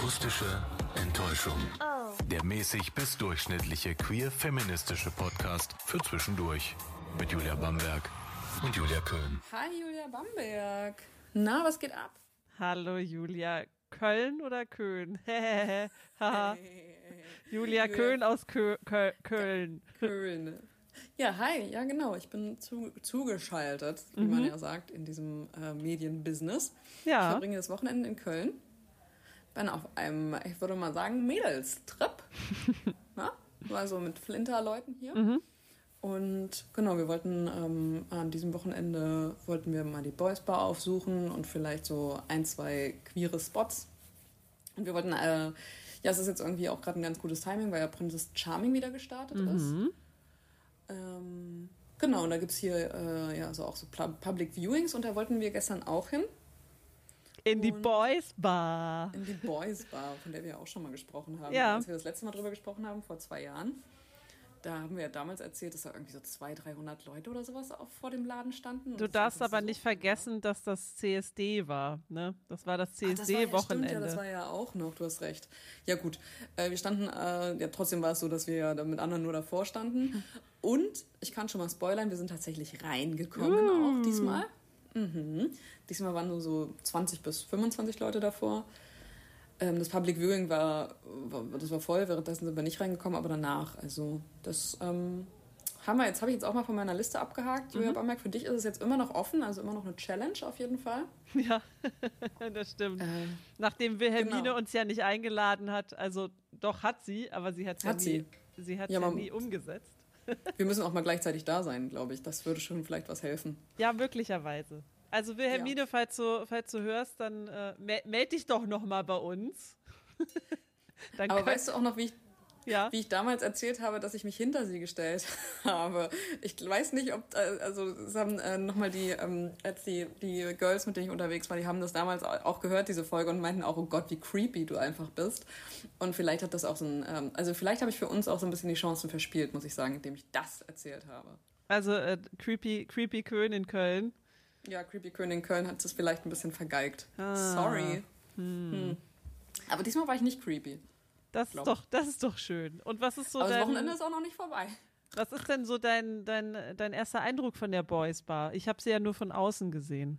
Akustische Enttäuschung. Der mäßig bis durchschnittliche queer-feministische Podcast für zwischendurch. Mit Julia Bamberg und Julia Köhn. Hi Julia Bamberg. Na, was geht ab? Hallo Julia. Köln oder Köln? Julia Köhn aus Kö Kö Köln. Köln. Ja, hi, ja genau, ich bin zu, zugeschaltet, wie man ja sagt, in diesem äh, Medienbusiness. Ja. Ich verbringe das Wochenende in Köln. Bin auf einem, ich würde mal sagen, Mädelstrip. ja? War so mit Flinterleuten hier. Und genau, wir wollten ähm, an diesem Wochenende wollten wir mal die Boys Bar aufsuchen und vielleicht so ein, zwei queere Spots. Und wir wollten, äh, ja, es ist jetzt irgendwie auch gerade ein ganz gutes Timing, weil ja Princess Charming wieder gestartet ist. Ähm, genau, und da gibt es hier äh, ja so auch so Public Viewings und da wollten wir gestern auch hin. In die Boys Bar. In die Boys Bar, von der wir auch schon mal gesprochen haben. Ja. Als wir das letzte Mal drüber gesprochen haben, vor zwei Jahren. Da haben wir ja damals erzählt, dass da irgendwie so 200, 300 Leute oder sowas auch vor dem Laden standen. Du darfst aber so nicht vergessen, dass das CSD war. Ne? Das war das war ja, ja, das CSD-Wochenende. war ja auch noch, du hast recht. Ja gut, äh, wir standen, äh, ja trotzdem war es so, dass wir ja mit anderen nur davor standen. Und ich kann schon mal spoilern, wir sind tatsächlich reingekommen auch diesmal. Mhm. Diesmal waren nur so 20 bis 25 Leute davor. Ähm, das Public Viewing war, das war voll, währenddessen sind wir nicht reingekommen, aber danach. Also das ähm, haben wir jetzt, habe ich jetzt auch mal von meiner Liste abgehakt. Julia Bamberg, für dich ist es jetzt immer noch offen, also immer noch eine Challenge auf jeden Fall. Ja, das stimmt. Äh, Nachdem Wilhelmine genau. uns ja nicht eingeladen hat, also doch hat sie, aber sie Hat ja nie, sie. sie hat's Ja, ja, nie umgesetzt. Wir müssen auch mal gleichzeitig da sein, glaube ich. Das würde schon vielleicht was helfen. Ja, möglicherweise. Also Wilhelmine, Ja. falls, du, falls du hörst, dann äh, mel- meld dich doch noch mal bei uns. Aber weißt du auch noch, wie ich, ja. wie ich damals erzählt habe, dass ich mich hinter sie gestellt habe? Ich weiß nicht, ob, äh, also es haben äh, nochmal die, ähm, als die, die Girls, mit denen ich unterwegs war, die haben das damals auch gehört, diese Folge, und meinten auch, oh Gott, wie creepy du einfach bist. Und vielleicht hat das auch so ein, ähm, also vielleicht habe ich für uns auch so ein bisschen die Chancen verspielt, muss ich sagen, indem ich das erzählt habe. Also äh, creepy, creepy Köln in Köln. Ja, Creepy Köln in Köln hat es vielleicht ein bisschen vergeigt. Ah. Sorry. Hm. Aber diesmal war ich nicht creepy. Das ist doch, das ist doch schön. Und was ist so Aber das dein, Wochenende ist auch noch nicht vorbei. was ist denn so dein, dein, dein erster Eindruck von der Boys Bar? Ich habe sie ja nur von außen gesehen.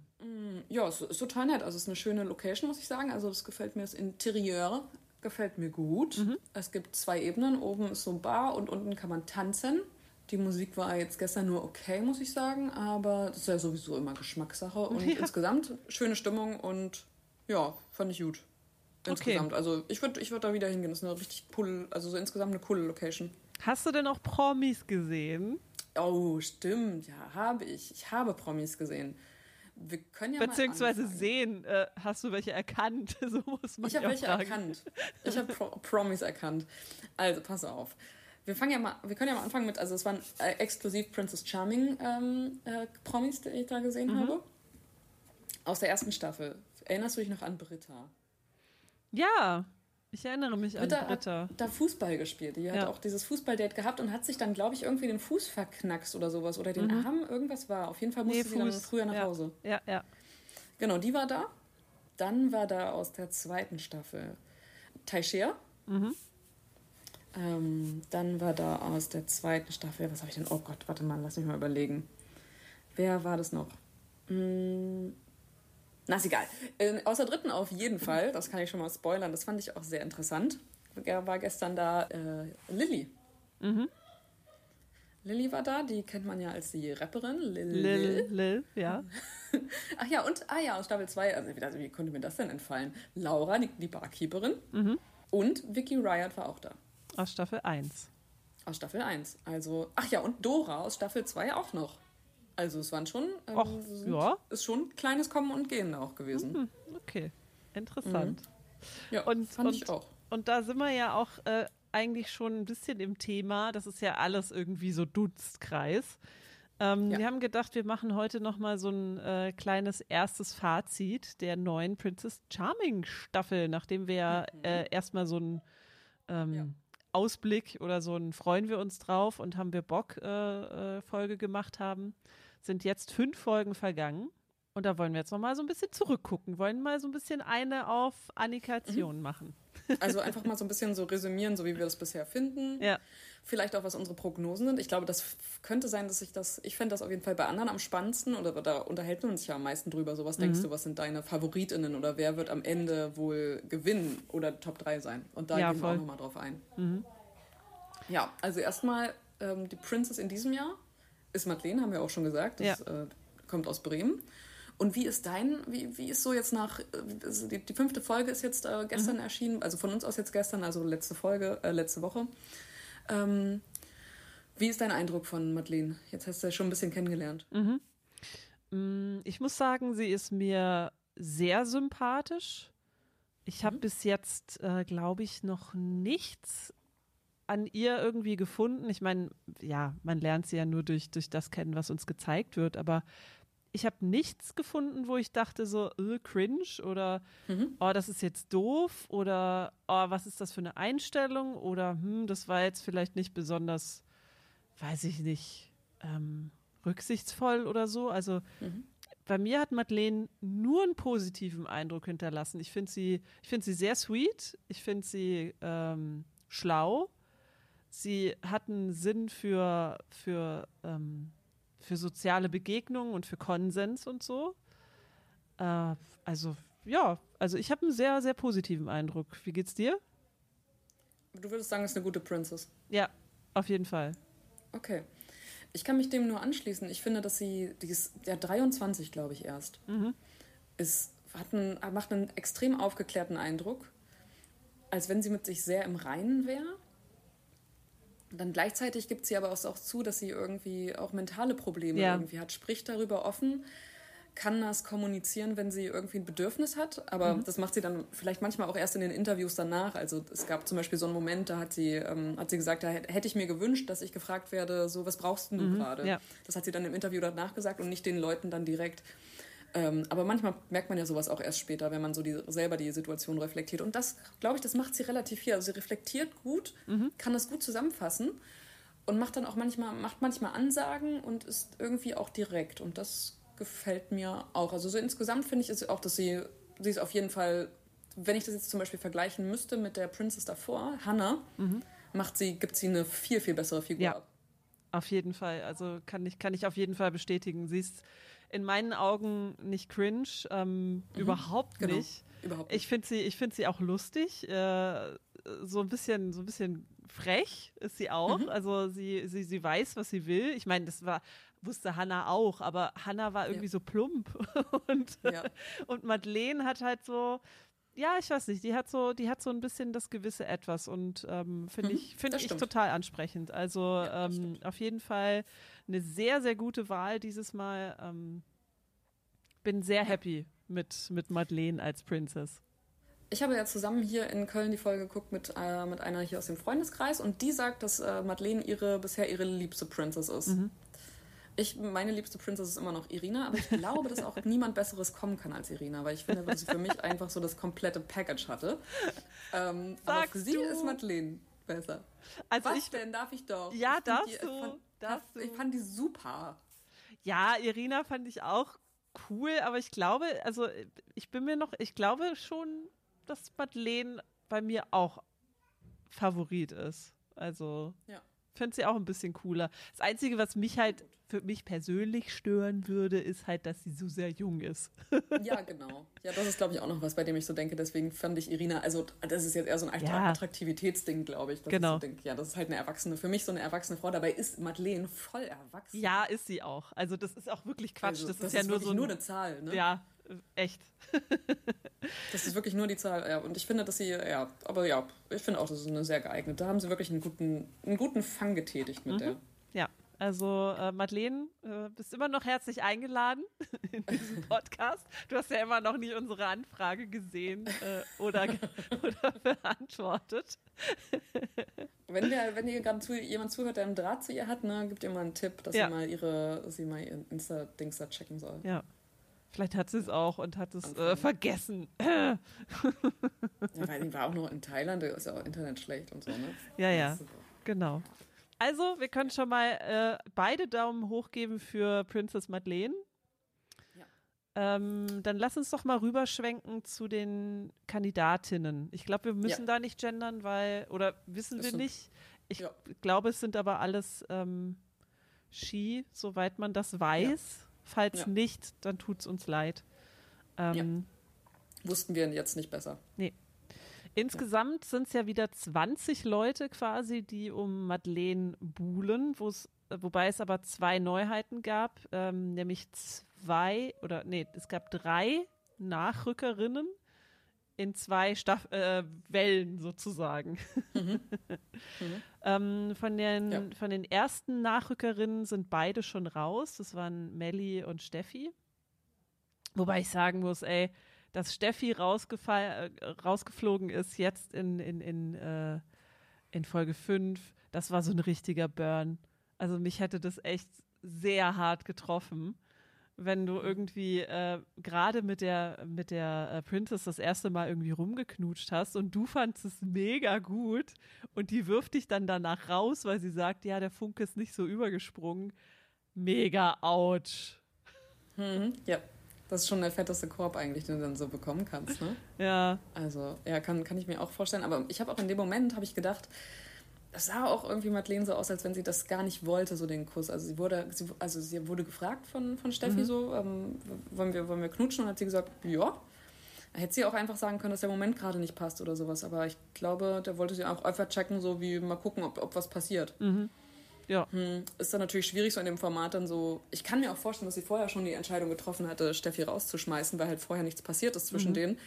Ja, es ist total nett. Also es ist eine schöne Location, muss ich sagen. Also das gefällt mir, das Interieur gefällt mir gut. Es gibt zwei Ebenen. Oben ist so Bar und unten kann man tanzen. Die Musik war jetzt gestern nur okay, muss ich sagen. Aber das ist ja sowieso immer Geschmackssache. Und Ja. insgesamt schöne Stimmung und ja, fand ich gut. Insgesamt. Also ich würde ich würd da wieder hingehen. Das ist eine richtig coole, also so insgesamt eine coole Location. Hast du denn auch Promis gesehen? Oh, stimmt. Ja, habe ich. Ich habe Promis gesehen. Wir können ja Beziehungsweise sehen, äh, hast du welche erkannt? So muss man Ich habe welche fragen. erkannt. Ich habe Pro Promis erkannt. Also, pass auf. Wir fangen ja mal, wir können ja mal anfangen mit, also es waren äh, exklusiv Princess Charming ähm, äh, Promis, die ich da gesehen Mhm. habe. Aus der ersten Staffel. Erinnerst du dich noch an Britta? Ja, ich erinnere mich Britta, an Britta. hat da Fußball gespielt. Die hat Ja. auch dieses Fußballdate gehabt und hat sich dann, glaube ich, irgendwie den Fuß verknackst oder sowas. Oder den Arm, irgendwas war. Auf jeden Fall musste sie dann früher nach Mhm. ja. Hause. Ja, ja. Genau, die war da. Dann war da aus der zweiten Staffel Taishia. Ähm, dann war da aus der zweiten Staffel, was habe ich denn? Oh Gott, warte mal, lass mich mal überlegen. Wer war das noch? Hm, na, ist egal. Äh, aus der dritten auf jeden Fall, das kann ich schon mal spoilern, das fand ich auch sehr interessant. Er war gestern da äh, Lilly. Lilly war da, die kennt man ja als die Rapperin. Lil. Lil, Lil, ja. Ach ja, und, ah ja, aus Staffel 2, also, wie- also wie konnte mir das denn entfallen? Laura, die, die Barkeeperin. Und Vicky Riot war auch da. Aus Staffel 1. Aus Staffel 1. Also, ach ja, und Dora aus Staffel 2 auch noch. Also es waren schon, ähm, Och, ja. ist schon ein kleines Kommen und Gehen auch gewesen. Okay, interessant. Ja, Und, fand und, ich auch. und da sind wir ja auch äh, eigentlich schon ein bisschen im Thema. Das ist ja alles irgendwie so Dunstkreis. Ähm, Ja. Wir haben gedacht, wir machen heute noch mal so ein äh, kleines erstes Fazit der neuen Princess Charming Staffel, nachdem wir ja äh, erstmal so ein ähm, Mhm. Ja. Ausblick oder so ein Freuen wir uns drauf und haben wir Bock äh, äh, Folge gemacht haben, sind jetzt fünf Folgen vergangen. Und da wollen wir jetzt nochmal so ein bisschen zurückgucken, wollen mal so ein bisschen eine auf Annikation mhm. machen. Also einfach mal so ein bisschen so resümieren, so wie wir das bisher finden. Ja. Vielleicht auch, was unsere Prognosen sind. Ich glaube, das könnte sein, dass ich das, ich fände das auf jeden Fall bei anderen am spannendsten oder da unterhält man sich ja am meisten drüber. So, was mhm. denkst du, was sind deine FavoritInnen oder wer wird am Ende wohl gewinnen oder Top 3 sein? Und da ja, gehen voll. wir auch nochmal drauf ein. Mhm. Ja, also erstmal ähm, die Princess in diesem Jahr ist Madeleine, haben wir auch schon gesagt. Das ja. äh, kommt aus Bremen. Und wie ist dein, wie, wie ist so jetzt nach, also die, die fünfte Folge ist jetzt äh, gestern mhm. erschienen, also von uns aus jetzt gestern, also letzte Folge, äh, letzte Woche. Ähm, wie ist dein Eindruck von Madeleine? Jetzt hast du ja schon ein bisschen kennengelernt. Mhm. Mm, ich muss sagen, sie ist mir sehr sympathisch. Ich habe mhm. bis jetzt, äh, glaube ich, noch nichts an ihr irgendwie gefunden. Ich meine, ja, man lernt sie ja nur durch, durch das kennen, was uns gezeigt wird, aber ich habe nichts gefunden, wo ich dachte so, äh, cringe oder mhm. oh, das ist jetzt doof oder oh, was ist das für eine Einstellung oder hm, das war jetzt vielleicht nicht besonders, weiß ich nicht, ähm, rücksichtsvoll oder so. Also mhm. bei mir hat Madeleine nur einen positiven Eindruck hinterlassen. Ich finde sie, ich finde sie sehr sweet, ich finde sie ähm, schlau. Sie hat einen Sinn für, für ähm, für soziale Begegnungen und für Konsens und so. Äh, also ja, also ich habe einen sehr, sehr positiven Eindruck. Wie geht's dir? Du würdest sagen, es ist eine gute Princess. Ja, auf jeden Fall. Okay. Ich kann mich dem nur anschließen. Ich finde, dass sie, die ist ja 23, glaube ich, erst. Mhm. Ist, hat einen, macht einen extrem aufgeklärten Eindruck, als wenn sie mit sich sehr im Reinen wäre. Dann gleichzeitig gibt sie aber auch zu, dass sie irgendwie auch mentale Probleme ja. irgendwie hat. Spricht darüber offen, kann das kommunizieren, wenn sie irgendwie ein Bedürfnis hat. Aber mhm. das macht sie dann vielleicht manchmal auch erst in den Interviews danach. Also es gab zum Beispiel so einen Moment, da hat sie, ähm, hat sie gesagt, da hätte ich mir gewünscht, dass ich gefragt werde, so was brauchst du mhm. gerade? Ja. Das hat sie dann im Interview danach gesagt und nicht den Leuten dann direkt. Ähm, aber manchmal merkt man ja sowas auch erst später, wenn man so die, selber die Situation reflektiert. Und das, glaube ich, das macht sie relativ viel. Also sie reflektiert gut, mhm. kann das gut zusammenfassen und macht dann auch manchmal, macht manchmal Ansagen und ist irgendwie auch direkt. Und das gefällt mir auch. Also so insgesamt finde ich es auch, dass sie, sie ist auf jeden Fall, wenn ich das jetzt zum Beispiel vergleichen müsste mit der Princess davor, Hannah, mhm. macht sie, gibt sie eine viel, viel bessere Figur ja. ab. Auf jeden Fall. Also kann ich, kann ich auf jeden Fall bestätigen. Sie ist in meinen Augen nicht cringe, ähm, mhm. überhaupt genau. nicht. Überhaupt nicht. Ich finde sie, ich finde sie auch lustig, äh, so ein bisschen, so ein bisschen frech ist sie auch. Mhm. Also sie, sie, sie weiß, was sie will. Ich meine, das war, wusste Hannah auch, aber Hannah war irgendwie ja. so plump und, ja. und Madeleine hat halt so, ja, ich weiß nicht, die hat so, die hat so ein bisschen das gewisse Etwas und ähm, finde mhm, ich, finde ich total ansprechend. Also ja, ähm, auf jeden Fall eine sehr, sehr gute Wahl dieses Mal. Ähm, bin sehr happy mit, mit Madeleine als Princess. Ich habe ja zusammen hier in Köln die Folge geguckt mit, äh, mit einer hier aus dem Freundeskreis und die sagt, dass äh, Madeleine ihre bisher ihre liebste Princess ist. Mhm. Ich, meine liebste Princess ist immer noch Irina, aber ich glaube, dass auch niemand Besseres kommen kann als Irina, weil ich finde, dass sie für mich einfach so das komplette Package hatte. Ähm, aber für sie du? ist Madeleine besser. Also Was ich, denn? Darf ich doch? Ja, ich darfst die, du. Fand, darfst ich du. fand die super. Ja, Irina fand ich auch cool, aber ich glaube, also ich bin mir noch, ich glaube schon, dass Madeleine bei mir auch Favorit ist. Also. Ja finde sie auch ein bisschen cooler. Das Einzige, was mich halt für mich persönlich stören würde, ist halt, dass sie so sehr jung ist. ja, genau. Ja, das ist, glaube ich, auch noch was, bei dem ich so denke. Deswegen fand ich Irina, also das ist jetzt eher so ein ja. Attraktivitätsding, glaube ich. genau. Ich so denke, ja, das ist halt eine erwachsene, für mich so eine erwachsene Frau. Dabei ist Madeleine voll erwachsen. Ja, ist sie auch. Also das ist auch wirklich Quatsch. Also, das, das, ist ja nur so. Ein, nur eine Zahl, ne? Ja, echt. das ist wirklich nur die Zahl, ja. Und ich finde, dass sie, ja, aber ja, ich finde auch, das ist eine sehr geeignete. Da haben sie wirklich einen guten, einen guten Fang getätigt mit mhm. der. Ja, also äh, Madeleine, äh, bist immer noch herzlich eingeladen in diesem Podcast. Du hast ja immer noch nicht unsere Anfrage gesehen äh, oder, oder beantwortet. wenn, der, wenn ihr gerade zu, jemand zuhört, der einen Draht zu ihr hat, ne, gibt ihr mal einen Tipp, dass ja. sie mal ihre, sie mal ihren Insta-Dings da checken soll. Ja. Vielleicht hat sie es auch und hat es äh, vergessen. ja, weil sie war auch noch in Thailand, da ist ja auch Internet schlecht und so, ne? Ja, ja. Genau. Also, wir können schon mal äh, beide Daumen hoch geben für Princess Madeleine. Ja. Ähm, dann lass uns doch mal rüberschwenken zu den Kandidatinnen. Ich glaube, wir müssen ja. da nicht gendern, weil, oder wissen das wir nicht. Ich ja. glaube, es sind aber alles ähm, Ski, soweit man das weiß. Ja. Falls nicht, dann tut es uns leid. Ähm, Wussten wir jetzt nicht besser. Nee. Insgesamt sind es ja wieder 20 Leute quasi, die um Madeleine buhlen, wobei es aber zwei Neuheiten gab, ähm, nämlich zwei oder nee, es gab drei Nachrückerinnen in zwei Staff äh, Wellen sozusagen. Mhm. Mhm. ähm, von, den, ja. von den ersten Nachrückerinnen sind beide schon raus. Das waren Melli und Steffi. Wobei ich sagen muss, ey, dass Steffi äh, rausgeflogen ist jetzt in, in, in, äh, in Folge 5, das war so ein richtiger Burn. Also mich hätte das echt sehr hart getroffen, wenn du irgendwie äh, gerade mit der, mit der äh, Princess das erste Mal irgendwie rumgeknutscht hast und du fandest es mega gut und die wirft dich dann danach raus, weil sie sagt, ja, der Funke ist nicht so übergesprungen. Mega ouch. Mhm, ja. Das ist schon der fetteste Korb eigentlich, den du dann so bekommen kannst, ne? Ja. Also, ja, kann, kann ich mir auch vorstellen. Aber ich habe auch in dem Moment, habe ich gedacht, das sah auch irgendwie Madeleine so aus, als wenn sie das gar nicht wollte, so den Kuss. Also sie wurde, sie, also sie wurde gefragt von, von Steffi mhm. so, ähm, wollen, wir, wollen wir knutschen? Und hat sie gesagt, ja. Hätte sie auch einfach sagen können, dass der Moment gerade nicht passt oder sowas. Aber ich glaube, der wollte sie auch einfach checken, so wie mal gucken, ob, ob was passiert. Mhm. Ja. Hm, ist dann natürlich schwierig, so in dem Format dann so. Ich kann mir auch vorstellen, dass sie vorher schon die Entscheidung getroffen hatte, Steffi rauszuschmeißen, weil halt vorher nichts passiert ist zwischen mhm. denen.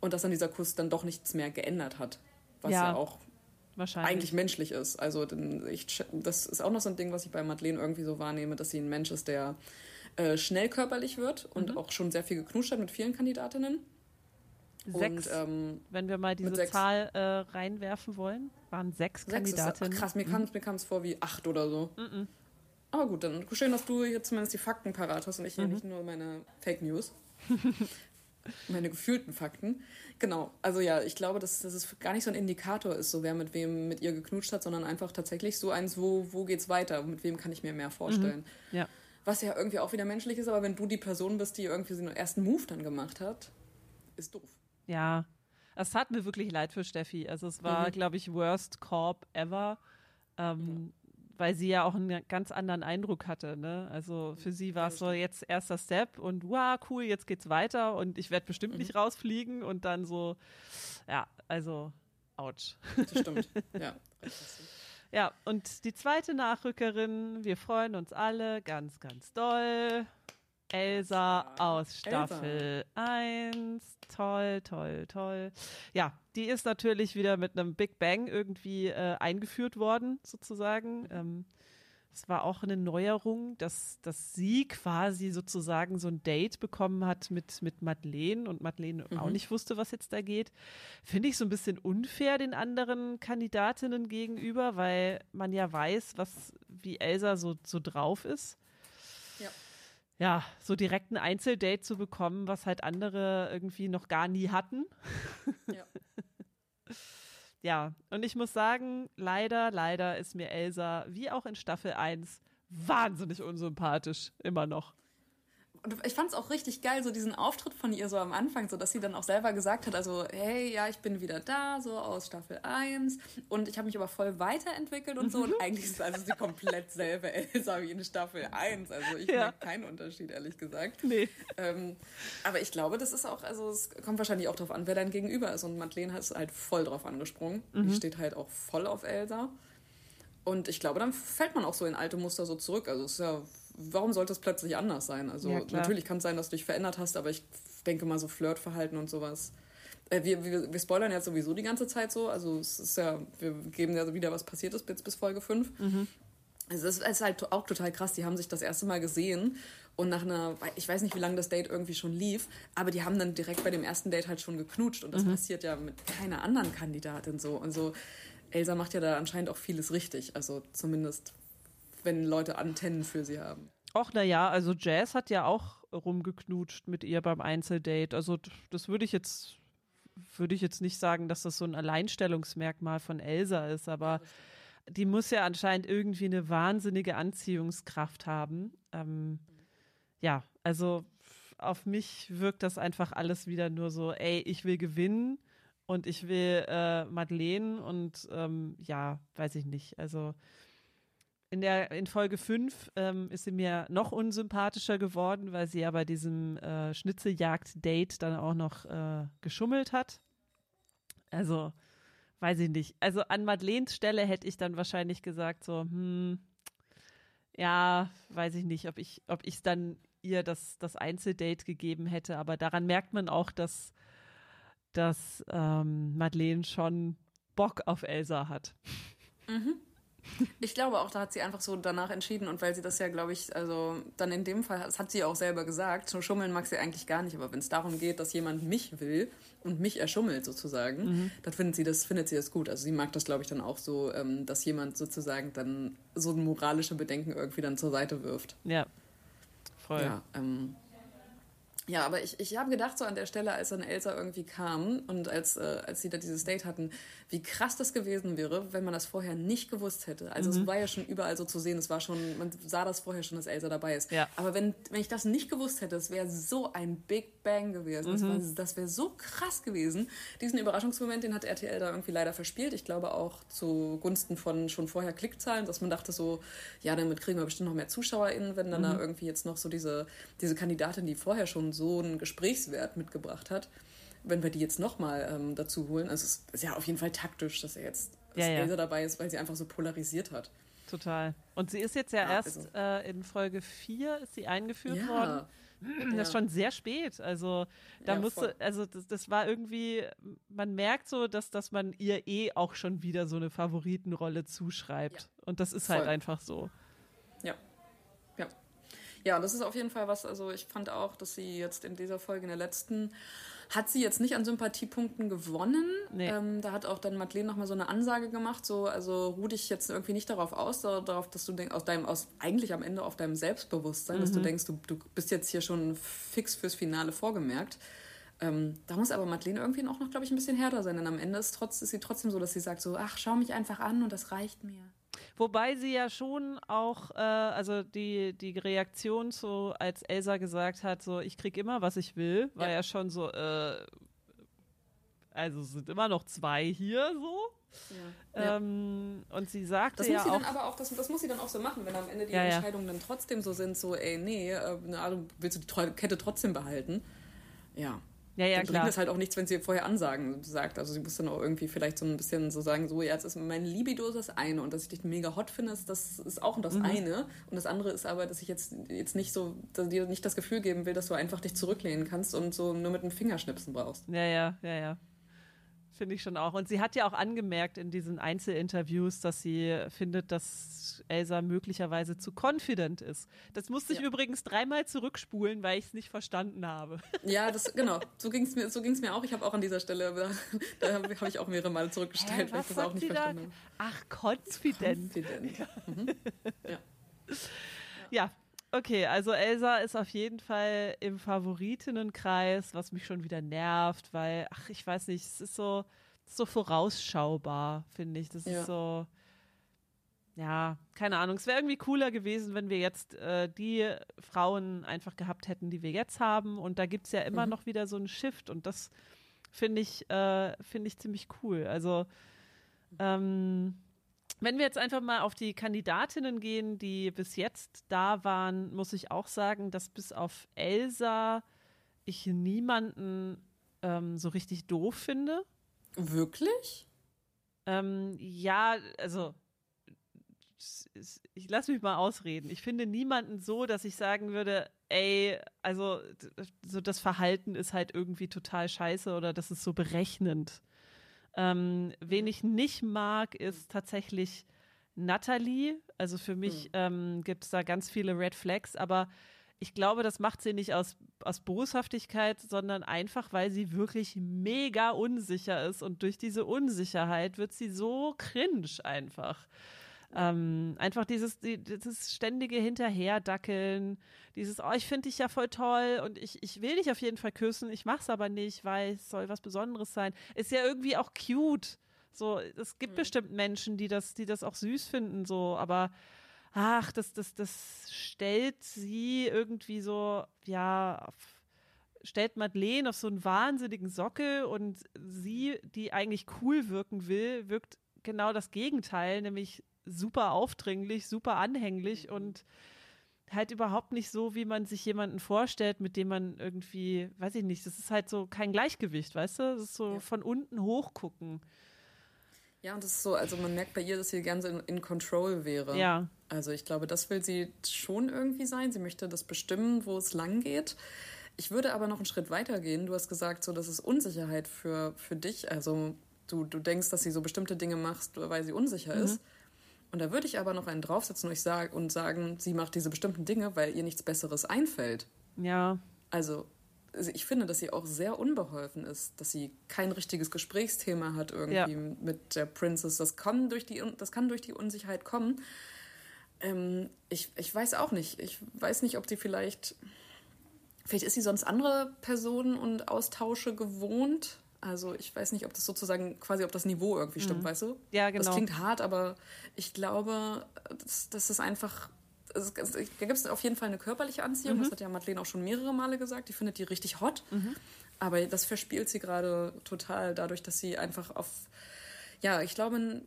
Und dass dann dieser Kuss dann doch nichts mehr geändert hat. Was ja, ja auch eigentlich menschlich ist. Also ich, das ist auch noch so ein Ding, was ich bei Madeleine irgendwie so wahrnehme, dass sie ein Mensch ist, der äh, schnell körperlich wird und mhm. auch schon sehr viel geknuscht hat mit vielen Kandidatinnen. Sechs, und, ähm, wenn wir mal diese Zahl äh, reinwerfen wollen, waren sechs, sechs Kandidatinnen. Ist, krass, mir mhm. kam es vor wie acht oder so. Mhm. Aber gut, dann schön, dass du hier zumindest die Fakten parat hast und ich hier mhm. nicht nur meine Fake News. meine gefühlten Fakten. Genau, also ja, ich glaube, dass, dass es gar nicht so ein Indikator ist, so wer mit wem mit ihr geknutscht hat, sondern einfach tatsächlich so eins, wo, wo geht's weiter, mit wem kann ich mir mehr vorstellen. Mhm. Ja. Was ja irgendwie auch wieder menschlich ist, aber wenn du die Person bist, die irgendwie so einen ersten Move dann gemacht hat, ist doof. Ja, es tat mir wirklich leid für Steffi. Also es war, mhm. glaube ich, worst Corp ever. Ähm, ja. Weil sie ja auch einen ganz anderen Eindruck hatte. Ne? Also für sie war es so jetzt erster Step und wow, cool, jetzt geht's weiter und ich werde bestimmt mhm. nicht rausfliegen und dann so, ja, also ouch. Das stimmt, ja. Ja, und die zweite Nachrückerin, wir freuen uns alle ganz, ganz doll. Elsa aus Staffel Elsa. 1. Toll, toll, toll. Ja, die ist natürlich wieder mit einem Big Bang irgendwie äh, eingeführt worden, sozusagen. Ähm, es war auch eine Neuerung, dass, dass sie quasi sozusagen so ein Date bekommen hat mit, mit Madeleine und Madeleine mhm. auch nicht wusste, was jetzt da geht. Finde ich so ein bisschen unfair den anderen Kandidatinnen gegenüber, weil man ja weiß, was, wie Elsa so, so drauf ist ja, so direkt ein Einzeldate zu bekommen, was halt andere irgendwie noch gar nie hatten. Ja. ja, und ich muss sagen, leider, leider ist mir Elsa, wie auch in Staffel 1, wahnsinnig unsympathisch, immer noch. Und ich fand es auch richtig geil, so diesen Auftritt von ihr so am Anfang, so dass sie dann auch selber gesagt hat, also hey, ja, ich bin wieder da, so aus Staffel 1 und ich habe mich aber voll weiterentwickelt und so und mhm. eigentlich ist also sie komplett selbe Elsa wie in Staffel 1, also ich ja. merke keinen Unterschied, ehrlich gesagt. Nee. Ähm, aber ich glaube, das ist auch, also es kommt wahrscheinlich auch darauf an, wer dein Gegenüber ist und Madeleine hat halt voll drauf angesprungen. Mhm. Die steht halt auch voll auf Elsa. Und ich glaube, dann fällt man auch so in alte Muster so zurück. Also es ist ja warum sollte es plötzlich anders sein? Also ja, natürlich kann es sein, dass du dich verändert hast, aber ich denke mal so Flirtverhalten und sowas. Äh, wir, wir, wir spoilern jetzt sowieso die ganze Zeit so. Also es ist ja, wir geben ja wieder, was passiert ist bis, bis Folge 5. Mhm. Es ist, es ist halt auch total krass. Die haben sich das erste Mal gesehen und nach einer, ich weiß nicht, wie lange das Date irgendwie schon lief, aber die haben dann direkt bei dem ersten Date halt schon geknutscht und das mhm. passiert ja mit keiner anderen Kandidatin so. Und so, Elsa macht ja da anscheinend auch vieles richtig. Also zumindest wenn Leute Antennen für sie haben. Ach, naja, also Jazz hat ja auch rumgeknutscht mit ihr beim Einzeldate. Also das würde ich jetzt, würde ich jetzt nicht sagen, dass das so ein Alleinstellungsmerkmal von Elsa ist, aber die muss ja anscheinend irgendwie eine wahnsinnige Anziehungskraft haben. Ähm, ja, also auf mich wirkt das einfach alles wieder nur so, ey, ich will gewinnen und ich will äh, Madeleine und ähm, ja, weiß ich nicht. Also in der in Folge 5 ähm, ist sie mir noch unsympathischer geworden, weil sie ja bei diesem äh, Schnitzeljagd-Date dann auch noch äh, geschummelt hat. Also, weiß ich nicht. Also an Madeleines Stelle hätte ich dann wahrscheinlich gesagt, so, hm, ja, weiß ich nicht, ob ich, ob ich dann ihr das, das Einzeldate gegeben hätte, aber daran merkt man auch, dass, dass ähm, Madeleine schon Bock auf Elsa hat. Mhm. Ich glaube auch, da hat sie einfach so danach entschieden und weil sie das ja, glaube ich, also dann in dem Fall, das hat sie auch selber gesagt, so schummeln mag sie eigentlich gar nicht, aber wenn es darum geht, dass jemand mich will und mich erschummelt sozusagen, mhm. dann findet sie das, findet sie das gut. Also sie mag das, glaube ich, dann auch so, ähm, dass jemand sozusagen dann so ein moralische Bedenken irgendwie dann zur Seite wirft. Ja, voll. Ja, ähm, ja, aber ich, ich habe gedacht, so an der Stelle, als dann Elsa irgendwie kam und als, äh, als sie da dieses Date hatten, wie krass das gewesen wäre, wenn man das vorher nicht gewusst hätte. Also mhm. es war ja schon überall so zu sehen, es war schon, man sah das vorher schon, dass Elsa dabei ist. Ja. Aber wenn, wenn ich das nicht gewusst hätte, es wäre so ein Big Bang gewesen. Mhm. Das, das wäre so krass gewesen. Diesen Überraschungsmoment, den hat RTL da irgendwie leider verspielt. Ich glaube auch zugunsten von schon vorher Klickzahlen, dass man dachte so, ja, damit kriegen wir bestimmt noch mehr ZuschauerInnen, wenn dann mhm. da irgendwie jetzt noch so diese, diese Kandidatin, die vorher schon so so einen Gesprächswert mitgebracht hat, wenn wir die jetzt nochmal ähm, dazu holen. Also es ist ja auf jeden Fall taktisch, dass er jetzt dass ja, ja. dabei ist, weil sie einfach so polarisiert hat. Total. Und sie ist jetzt ja, ja erst also. äh, in Folge 4 ist sie eingeführt ja. worden. Das ja. ist schon sehr spät. Also da ja, musste, voll. also das, das war irgendwie, man merkt so, dass, dass man ihr eh auch schon wieder so eine Favoritenrolle zuschreibt. Ja. Und das ist halt voll. halt einfach so. Ja. Das ist auf jeden Fall was, also ich fand auch, dass sie jetzt in dieser Folge, in der letzten, hat sie jetzt nicht an Sympathiepunkten gewonnen. Nee. Ähm, da hat auch dann Madeleine nochmal so eine Ansage gemacht, so, also ruh dich jetzt irgendwie nicht darauf aus, darauf, dass du denkst, aus deinem, aus, eigentlich am Ende auf deinem Selbstbewusstsein, mhm. dass du mhm. denkst, du, du bist jetzt hier schon fix fürs Finale vorgemerkt. Ähm, da muss aber Madeleine irgendwie auch noch, glaube ich, ein bisschen härter sein, denn am Ende ist, trotz, ist sie trotzdem so, dass sie sagt so, ach, schau mich einfach an und das reicht mir. Wobei sie ja schon auch, äh, also die, die Reaktion so, als Elsa gesagt hat, so, ich krieg immer, was ich will, war ja, ja schon so, äh, also sind immer noch zwei hier so. Ja. Ähm, und sie sagte das ja muss sie auch, dann aber auch das, das muss sie dann auch so machen, wenn am Ende die ja, Entscheidungen dann trotzdem so sind, so ey nee, äh, na, willst du die Kette trotzdem behalten? Ja. Ja, ja, dann klar. bringt es halt auch nichts, wenn sie vorher Ansagen sagt. Also sie muss dann auch irgendwie vielleicht so ein bisschen so sagen, so, ja, jetzt ist mein Libido ist das eine und dass ich dich mega hot finde, das ist auch das mhm. eine. Und das andere ist aber, dass ich jetzt, jetzt nicht so, dass dir nicht das Gefühl geben will, dass du einfach dich zurücklehnen kannst und so nur mit dem Fingerschnipsen brauchst. Ja, ja, ja, ja. Finde ich schon auch. Und sie hat ja auch angemerkt in diesen Einzelinterviews, dass sie findet, dass Elsa möglicherweise zu confident ist. Das musste ich ja. übrigens dreimal zurückspulen, weil ich es nicht verstanden habe. Ja, das genau. So ging es mir, so mir auch. Ich habe auch an dieser Stelle, da, da habe ich auch mehrere Male zurückgestellt, Hä, weil ich das auch nicht verstanden habe. Ach, confident. confident. Ja. Mhm. ja. ja. Okay, also Elsa ist auf jeden Fall im Favoritenkreis, was mich schon wieder nervt, weil, ach, ich weiß nicht, es ist so, so vorausschaubar, finde ich. Das ja. ist so, ja, keine Ahnung. Es wäre irgendwie cooler gewesen, wenn wir jetzt äh, die Frauen einfach gehabt hätten, die wir jetzt haben. Und da gibt es ja immer mhm. noch wieder so einen Shift und das finde ich, äh, finde ich ziemlich cool. Also, ähm, wenn wir jetzt einfach mal auf die Kandidatinnen gehen, die bis jetzt da waren, muss ich auch sagen, dass bis auf Elsa ich niemanden ähm, so richtig doof finde. Wirklich? Ähm, ja, also ich lasse mich mal ausreden. Ich finde niemanden so, dass ich sagen würde, ey, also so das Verhalten ist halt irgendwie total scheiße oder das ist so berechnend. Ähm, wen ich nicht mag, ist tatsächlich Natalie. Also für mich mhm. ähm, gibt es da ganz viele Red Flags, aber ich glaube, das macht sie nicht aus, aus Boshaftigkeit, sondern einfach, weil sie wirklich mega unsicher ist und durch diese Unsicherheit wird sie so cringe einfach. Ähm, einfach dieses, dieses ständige Hinterherdackeln, dieses, oh, ich finde dich ja voll toll und ich, ich will dich auf jeden Fall küssen, ich mach's aber nicht, weil es soll was Besonderes sein. Ist ja irgendwie auch cute. So, es gibt mhm. bestimmt Menschen, die das, die das auch süß finden, so, aber ach, das, das, das stellt sie irgendwie so, ja, auf, stellt Madeleine auf so einen wahnsinnigen Sockel und sie, die eigentlich cool wirken will, wirkt genau das Gegenteil, nämlich super aufdringlich, super anhänglich mhm. und halt überhaupt nicht so, wie man sich jemanden vorstellt, mit dem man irgendwie, weiß ich nicht, das ist halt so kein Gleichgewicht, weißt du? Das ist so ja. von unten hochgucken. Ja, und das ist so, also man merkt bei ihr, dass sie ganz in, in Control wäre. Ja. Also ich glaube, das will sie schon irgendwie sein. Sie möchte das bestimmen, wo es lang geht. Ich würde aber noch einen Schritt weiter gehen. Du hast gesagt, so, das ist Unsicherheit für, für dich. Also du, du denkst, dass sie so bestimmte Dinge macht, weil sie unsicher mhm. ist. Und da würde ich aber noch einen draufsetzen und, ich sag, und sagen, sie macht diese bestimmten Dinge, weil ihr nichts Besseres einfällt. Ja. Also, ich finde, dass sie auch sehr unbeholfen ist, dass sie kein richtiges Gesprächsthema hat irgendwie ja. mit der Princess. Das kann durch die, das kann durch die Unsicherheit kommen. Ähm, ich, ich weiß auch nicht. Ich weiß nicht, ob sie vielleicht. Vielleicht ist sie sonst andere Personen und Austausche gewohnt. Also ich weiß nicht, ob das sozusagen quasi, ob das Niveau irgendwie stimmt, mhm. weißt du? Ja, genau. Das klingt hart, aber ich glaube, das, das ist einfach. Also, da gibt es auf jeden Fall eine körperliche Anziehung. Mhm. Das hat ja Madeleine auch schon mehrere Male gesagt. Die findet die richtig hot. Mhm. Aber das verspielt sie gerade total dadurch, dass sie einfach auf, ja, ich glaube,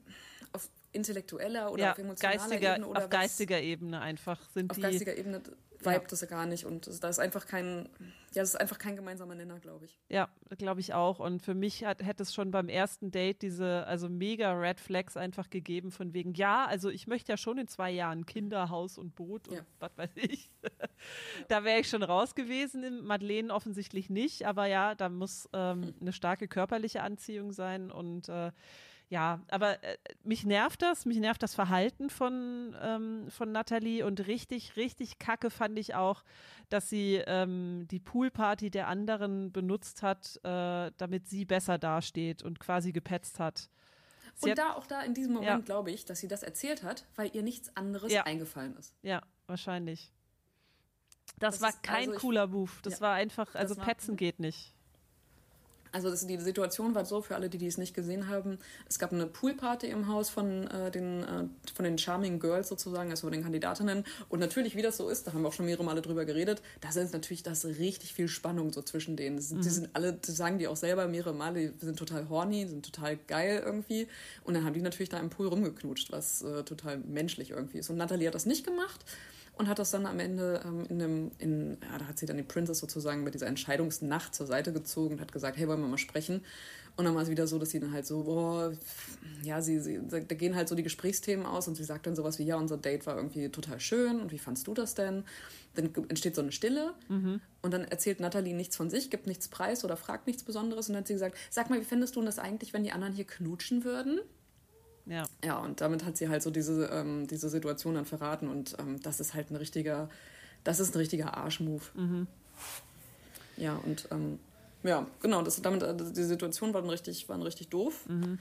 auf intellektueller oder ja, auf emotionaler geistiger, Ebene oder auf geistiger Ebene einfach sind auf die. Auf geistiger Ebene vibet ja. das gar nicht und da ist einfach kein, ja, das ist einfach kein gemeinsamer Nenner, glaube ich. Ja, glaube ich auch. Und für mich hat, hätte es schon beim ersten Date diese, also mega Red Flags einfach gegeben von wegen, ja, also ich möchte ja schon in zwei Jahren Kinder, Haus und Boot und ja. was weiß ich. da wäre ich schon raus gewesen. Madeleine offensichtlich nicht, aber ja, da muss ähm, hm. eine starke körperliche Anziehung sein und äh, ja, aber äh, mich nervt das, mich nervt das Verhalten von, ähm, von Nathalie und richtig, richtig kacke fand ich auch, dass sie ähm, die Poolparty der anderen benutzt hat, äh, damit sie besser dasteht und quasi gepetzt hat. Sie und hat, da auch da in diesem Moment ja. glaube ich, dass sie das erzählt hat, weil ihr nichts anderes ja. eingefallen ist. Ja, wahrscheinlich. Das, das war kein also cooler Move. Das ja, war einfach, also petzen geht nicht. Also das, die Situation war so, für alle, die dies nicht gesehen haben, es gab eine Poolparty im Haus von, äh, den, äh, von den Charming Girls sozusagen, also von den Kandidatinnen. Und natürlich, wie das so ist, da haben wir auch schon mehrere Male drüber geredet, da ist natürlich das richtig viel Spannung so zwischen denen. Die sind, mhm. sind alle, das sagen die auch selber mehrere Male, die sind total horny, sind total geil irgendwie. Und dann haben die natürlich da im Pool rumgeknutscht, was äh, total menschlich irgendwie ist. Und Natalie hat das nicht gemacht und hat das dann am Ende ähm, in einem, in, ja, da hat sie dann die Princess sozusagen mit dieser Entscheidungsnacht zur Seite gezogen und hat gesagt, hey, wollen wir mal sprechen? Und dann war es wieder so, dass sie dann halt so, boah, ja, sie, sie, da gehen halt so die Gesprächsthemen aus und sie sagt dann sowas wie, ja, unser Date war irgendwie total schön und wie fandst du das denn? Dann entsteht so eine Stille mhm. und dann erzählt Natalie nichts von sich, gibt nichts preis oder fragt nichts Besonderes und dann hat sie gesagt, sag mal, wie findest du das eigentlich, wenn die anderen hier knutschen würden? Ja. Ja, und damit hat sie halt so diese, ähm, diese Situation dann verraten und ähm, das ist halt ein richtiger, das ist ein richtiger Arschmove. Mhm. Ja, und ähm, ja, genau, das, damit, also die Situation war dann richtig, war dann richtig doof. Mhm.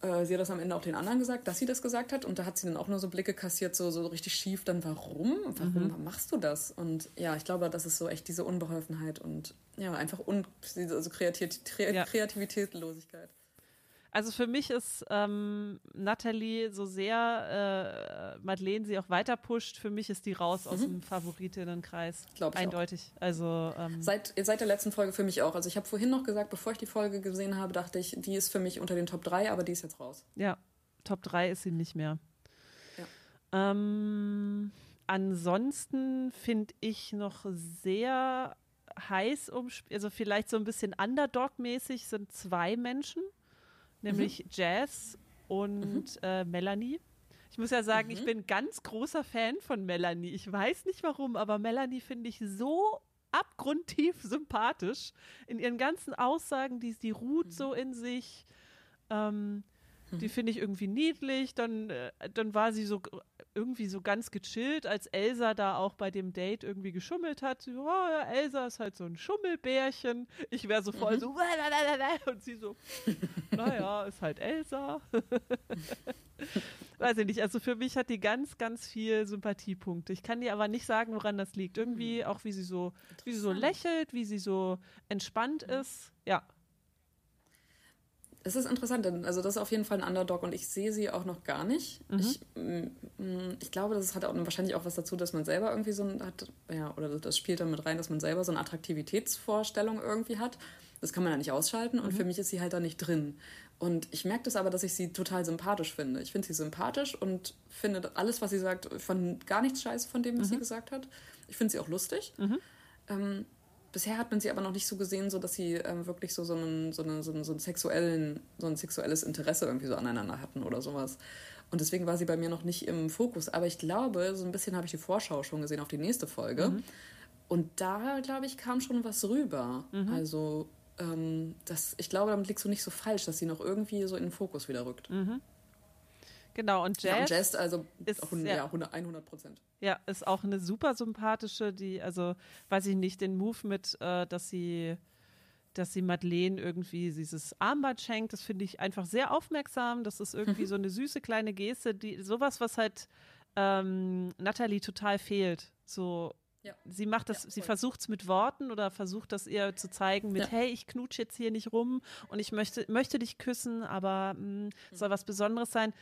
Äh, sie hat das am Ende auch den anderen gesagt, dass sie das gesagt hat und da hat sie dann auch nur so Blicke kassiert, so, so richtig schief, dann warum? Warum mhm. machst du das? Und ja, ich glaube, das ist so echt diese Unbeholfenheit und ja, einfach un, also Kreativität, ja. Kreativitätslosigkeit. Also für mich ist ähm, Natalie so sehr äh, Madeleine sie auch weiter pusht. Für mich ist die raus aus mhm. dem Favoriteninnenkreis. Glaube ich Eindeutig. Auch. Also ähm, seit, seit der letzten Folge für mich auch. Also ich habe vorhin noch gesagt, bevor ich die Folge gesehen habe, dachte ich, die ist für mich unter den Top 3, aber die ist jetzt raus. Ja, Top 3 ist sie nicht mehr. Ja. Ähm, ansonsten finde ich noch sehr heiß um, also vielleicht so ein bisschen Underdog-mäßig sind zwei Menschen nämlich mhm. Jazz und mhm. äh, Melanie. Ich muss ja sagen, mhm. ich bin ganz großer Fan von Melanie. Ich weiß nicht warum, aber Melanie finde ich so abgrundtief sympathisch in ihren ganzen Aussagen. Die, die ruht mhm. so in sich. Ähm, die mhm. finde ich irgendwie niedlich. Dann, äh, dann war sie so irgendwie so ganz gechillt, als Elsa da auch bei dem Date irgendwie geschummelt hat. So, oh, ja, Elsa ist halt so ein Schummelbärchen. Ich wäre so voll mhm. so und sie so, naja, ist halt Elsa. Weiß ich nicht. Also für mich hat die ganz, ganz viel Sympathiepunkte. Ich kann dir aber nicht sagen, woran das liegt. Irgendwie mhm. auch, wie sie so, wie sie so lächelt, wie sie so entspannt mhm. ist. Ja, Es ist interessant, denn also das ist auf jeden Fall ein Underdog und ich sehe sie auch noch gar nicht. Mhm. Ich, mm, ich glaube, das hat auch wahrscheinlich auch was dazu, dass man selber irgendwie so ein hat, ja, oder das spielt damit rein, dass man selber so eine Attraktivitätsvorstellung irgendwie hat. Das kann man ja nicht ausschalten und mhm. für mich ist sie halt da nicht drin. Und ich merke das aber, dass ich sie total sympathisch finde. Ich finde sie sympathisch und finde alles, was sie sagt, von gar nichts scheiße von dem, was mhm. sie gesagt hat. Ich finde sie auch lustig. Mhm. Ähm, Bisher hat man sie aber noch nicht so gesehen, so dass sie ähm, wirklich so, so, einen, so, eine, so, einen, so, einen sexuellen, so ein sexuelles Interesse irgendwie so aneinander hatten oder sowas. Und deswegen war sie bei mir noch nicht im Fokus. Aber ich glaube, so ein bisschen habe ich die Vorschau schon gesehen auf die nächste Folge. Mhm. Und da, glaube ich, kam schon was rüber. Mhm. Also, ähm, das, ich glaube, damit liegst du nicht so falsch, dass sie noch irgendwie so in den Fokus wieder rückt. Mhm. Genau, und Jazz. Ja, und Jazz, also ist, 100, ja. 100 Prozent. Ja, ist auch eine super sympathische, die, also, weiß ich nicht, den Move mit, äh, dass sie dass sie Madeleine irgendwie dieses Armband schenkt. Das finde ich einfach sehr aufmerksam. Das ist irgendwie mhm. so eine süße kleine Geste, die sowas, was halt ähm, Natalie total fehlt. So, ja. sie macht das, ja, sie versucht es mit Worten oder versucht das ihr zu zeigen mit, ja. hey, ich knutsche jetzt hier nicht rum und ich möchte, möchte dich küssen, aber mh, mm, soll was Besonderes sein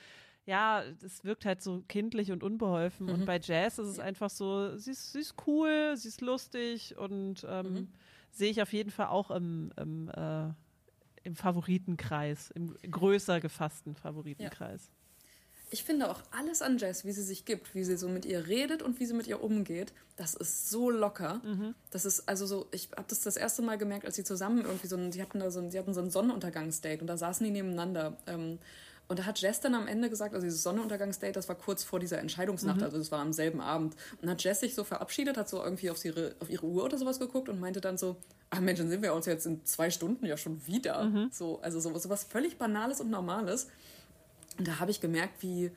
ja, es wirkt halt so kindlich und unbeholfen. Mhm. Und bei Jazz ist es einfach so, sie ist, sie ist cool, sie ist lustig und ähm, mhm. sehe ich auf jeden Fall auch im, im, äh, im Favoritenkreis, im größer gefassten Favoritenkreis. Ja. Ich finde auch alles an Jazz, wie sie sich gibt, wie sie so mit ihr redet und wie sie mit ihr umgeht, das ist so locker. Mhm. Das ist also so, ich habe das das erste Mal gemerkt, als sie zusammen irgendwie so, sie hatten da so, sie hatten so ein Sonnenuntergangsdate und da saßen die nebeneinander. Ähm, und da hat Jess dann am Ende gesagt, also dieses Sonnenuntergangsdate, das war kurz vor dieser Entscheidungsnacht, mhm. also das war am selben Abend. Und hat Jess sich so verabschiedet, hat so irgendwie auf ihre, auf ihre Uhr oder sowas geguckt und meinte dann so, ach Mensch, dann sind wir uns jetzt in zwei Stunden ja schon wieder. Mhm. So, also so, so was völlig Banales und Normales. Und da habe ich gemerkt, wie,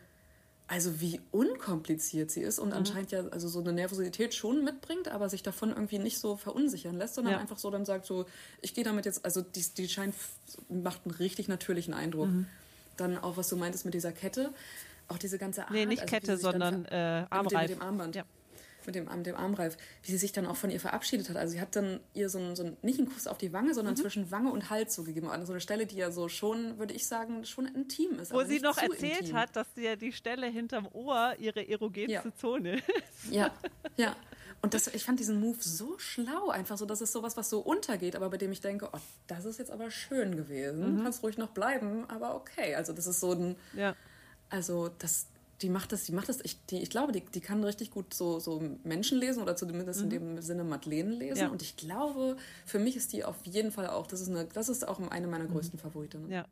also wie unkompliziert sie ist und mhm. anscheinend ja also so eine Nervosität schon mitbringt, aber sich davon irgendwie nicht so verunsichern lässt, sondern ja. einfach so dann sagt so, ich gehe damit jetzt, also die, die scheint, macht einen richtig natürlichen Eindruck. Mhm dann auch, was du meintest mit dieser Kette, auch diese ganze Art. Nee, nicht also, Kette, sondern äh, Armreif. Mit dem, mit dem Armband. Ja. Mit dem, mit dem Armreif, wie sie sich dann auch von ihr verabschiedet hat. Also sie hat dann ihr so, ein, so ein, nicht einen Kuss auf die Wange, sondern mhm. zwischen Wange und Hals so gegeben. An so eine Stelle, die ja so schon, würde ich sagen, schon intim ist. Wo sie noch erzählt intim. hat, dass sie ja die Stelle hinterm Ohr ihre erogenste ja. Zone ist. Ja, ja. Und das, ich fand diesen Move so schlau, einfach so, dass es sowas, was so untergeht, aber bei dem ich denke, oh, das ist jetzt aber schön gewesen. Mhm. Kannst ruhig noch bleiben, aber okay. Also das ist so ein, ja. also das, die macht das, die macht das, ich, die, ich glaube, die, die kann richtig gut so, so Menschen lesen oder zumindest mhm. in dem Sinne Madeleine lesen. Ja. Und ich glaube, für mich ist die auf jeden Fall auch, das ist, eine, das ist auch eine meiner mhm. größten mhm. Favoritinnen. Ja.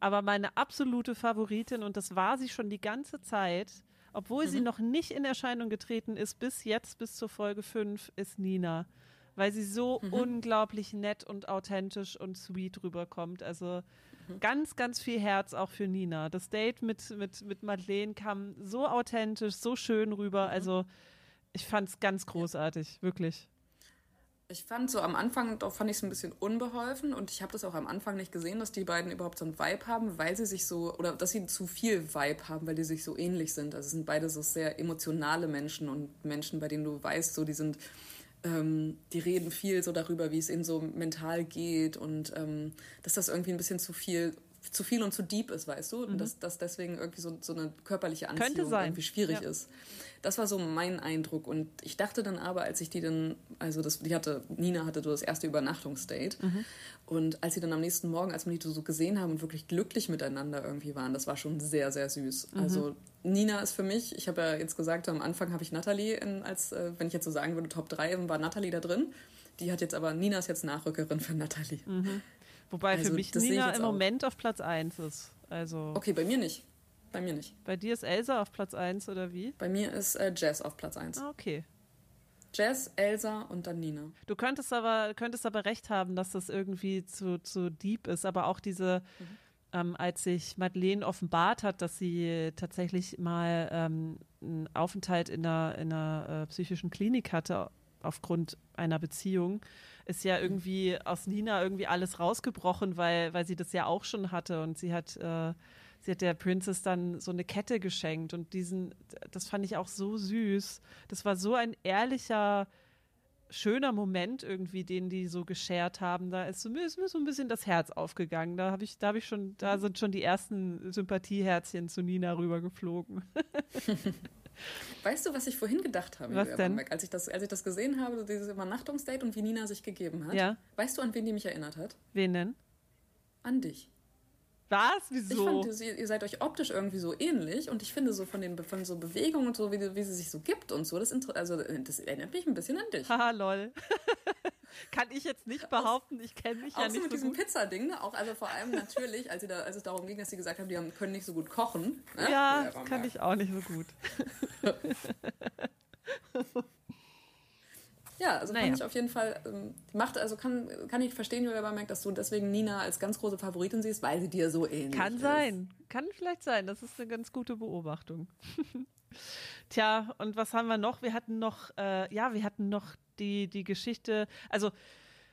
Aber meine absolute Favoritin, und das war sie schon die ganze Zeit, obwohl mhm. sie noch nicht in Erscheinung getreten ist, bis jetzt, bis zur Folge 5, ist Nina. Weil sie so mhm. unglaublich nett und authentisch und sweet rüberkommt. Also mhm. ganz, ganz viel Herz auch für Nina. Das Date mit, mit, mit Madeleine kam so authentisch, so schön rüber. Mhm. Also ich fand es ganz großartig, wirklich. Ich fand so am Anfang, doch fand ich es ein bisschen unbeholfen und ich habe das auch am Anfang nicht gesehen, dass die beiden überhaupt so ein Vibe haben, weil sie sich so, oder dass sie zu viel Vibe haben, weil die sich so ähnlich sind. Also es sind beide so sehr emotionale Menschen und Menschen, bei denen du weißt, so die sind, ähm, die reden viel so darüber, wie es ihnen so mental geht und ähm, dass das irgendwie ein bisschen zu viel zu viel und zu deep ist, weißt du? Mhm. Und dass, dass deswegen irgendwie so, so eine körperliche Anziehung irgendwie schwierig ja. ist. Das war so mein Eindruck. Und ich dachte dann aber, als ich die dann, also das, die hatte, Nina hatte so das erste Übernachtungsdate. Mhm. Und als sie dann am nächsten Morgen, als wir die so gesehen haben und wirklich glücklich miteinander irgendwie waren, das war schon sehr, sehr süß. Mhm. Also Nina ist für mich, ich habe ja jetzt gesagt, am Anfang habe ich Natalie in, als, äh, wenn ich jetzt so sagen würde, Top 3 war Natalie da drin. Die hat jetzt aber, Nina ist jetzt Nachrückerin für Natalie. Mhm. Wobei also, für mich Nina im Moment auf Platz 1 ist. Also okay, bei mir nicht. Bei mir nicht. Bei dir ist Elsa auf Platz 1 oder wie? Bei mir ist äh, Jess auf Platz 1. Ah, okay. Jess, Elsa und dann Nina. Du könntest aber, könntest aber recht haben, dass das irgendwie zu, zu deep ist, aber auch diese, mhm. ähm, als sich Madeleine offenbart hat, dass sie tatsächlich mal ähm, einen Aufenthalt in einer, in einer äh, psychischen Klinik hatte, aufgrund einer Beziehung, ist ja irgendwie aus Nina irgendwie alles rausgebrochen, weil, weil sie das ja auch schon hatte und sie hat, äh, sie hat der Princess dann so eine Kette geschenkt und diesen, das fand ich auch so süß. Das war so ein ehrlicher schöner Moment irgendwie, den die so geshared haben. Da ist, ist mir so ein bisschen das Herz aufgegangen. Da habe ich, da habe ich schon, da sind schon die ersten Sympathieherzchen zu Nina rübergeflogen. Weißt du, was ich vorhin gedacht habe? Was denn? Als ich, das, als ich das gesehen habe, dieses Übernachtungsdate und wie Nina sich gegeben hat. Ja. Weißt du, an wen die mich erinnert hat? Wen denn? An dich. Was? Wieso? Ich fand, ihr, ihr seid euch optisch irgendwie so ähnlich und ich finde so von den von so Bewegungen und so, wie, wie sie sich so gibt und so, das, also, das erinnert mich ein bisschen an dich. Haha, lol. Kann ich jetzt nicht behaupten, ich kenne mich ja nicht so mit so diesem. Pizzading, ne? auch also vor allem natürlich, als, da, als es darum ging, dass sie gesagt haben, die haben, können nicht so gut kochen. Ne? Ja, kann ich auch nicht so gut. Ja, also Naja. fand ich auf jeden Fall, ähm, macht, also kann, kann ich verstehen, Julia Bamberg, dass du deswegen Nina als ganz große Favoritin siehst, weil sie dir so ähnlich Kann ist. sein. Kann vielleicht sein. Das ist eine ganz gute Beobachtung. Tja, und was haben wir noch? Wir hatten noch, äh, ja, wir hatten noch die, die Geschichte, also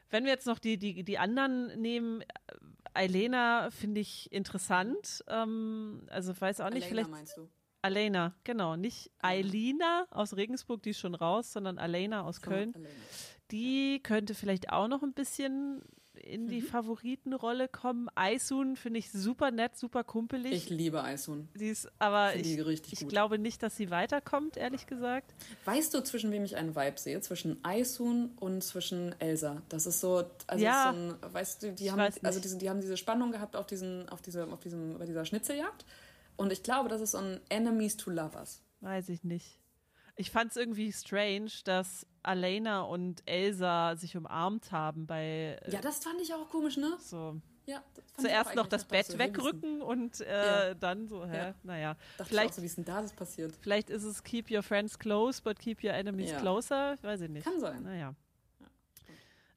wenn wir jetzt noch die, die, die anderen nehmen, äh, Elena finde ich interessant. Ähm, also weiß auch nicht, Elena, vielleicht meinst du? Alena, genau, nicht Eilina aus Regensburg, die ist schon raus, sondern Alena aus Köln. Die könnte vielleicht auch noch ein bisschen in Mhm. die Favoritenrolle kommen. Aisun finde ich super nett, super kumpelig. Ich liebe Aisun. sie ist, aber ich, ich glaube nicht, dass sie weiterkommt, ehrlich gesagt. Weißt du, zwischen wem ich einen Vibe sehe? Zwischen Aisun und zwischen Elsa. Das ist so, also Ja. so ein, weißt du, die haben, weiß also diese, die haben diese Spannung gehabt auf diesen, auf diese, auf diesem, bei dieser Schnitzeljagd. Und ich glaube, das ist so ein Enemies to Lovers. Weiß ich nicht. Ich fand es irgendwie strange, dass Alena und Elsa sich umarmt haben bei äh, Ja, das fand ich auch komisch, ne? so. Ja, Zuerst noch das Bett so, wegrücken und äh, Ja. dann so, hä? Ja. Naja. Dachte ich auch Vielleicht, so, wie ist denn da das passiert? vielleicht ist es keep your friends close, but keep your enemies closer. Weiß ich nicht. Kann sein. Naja.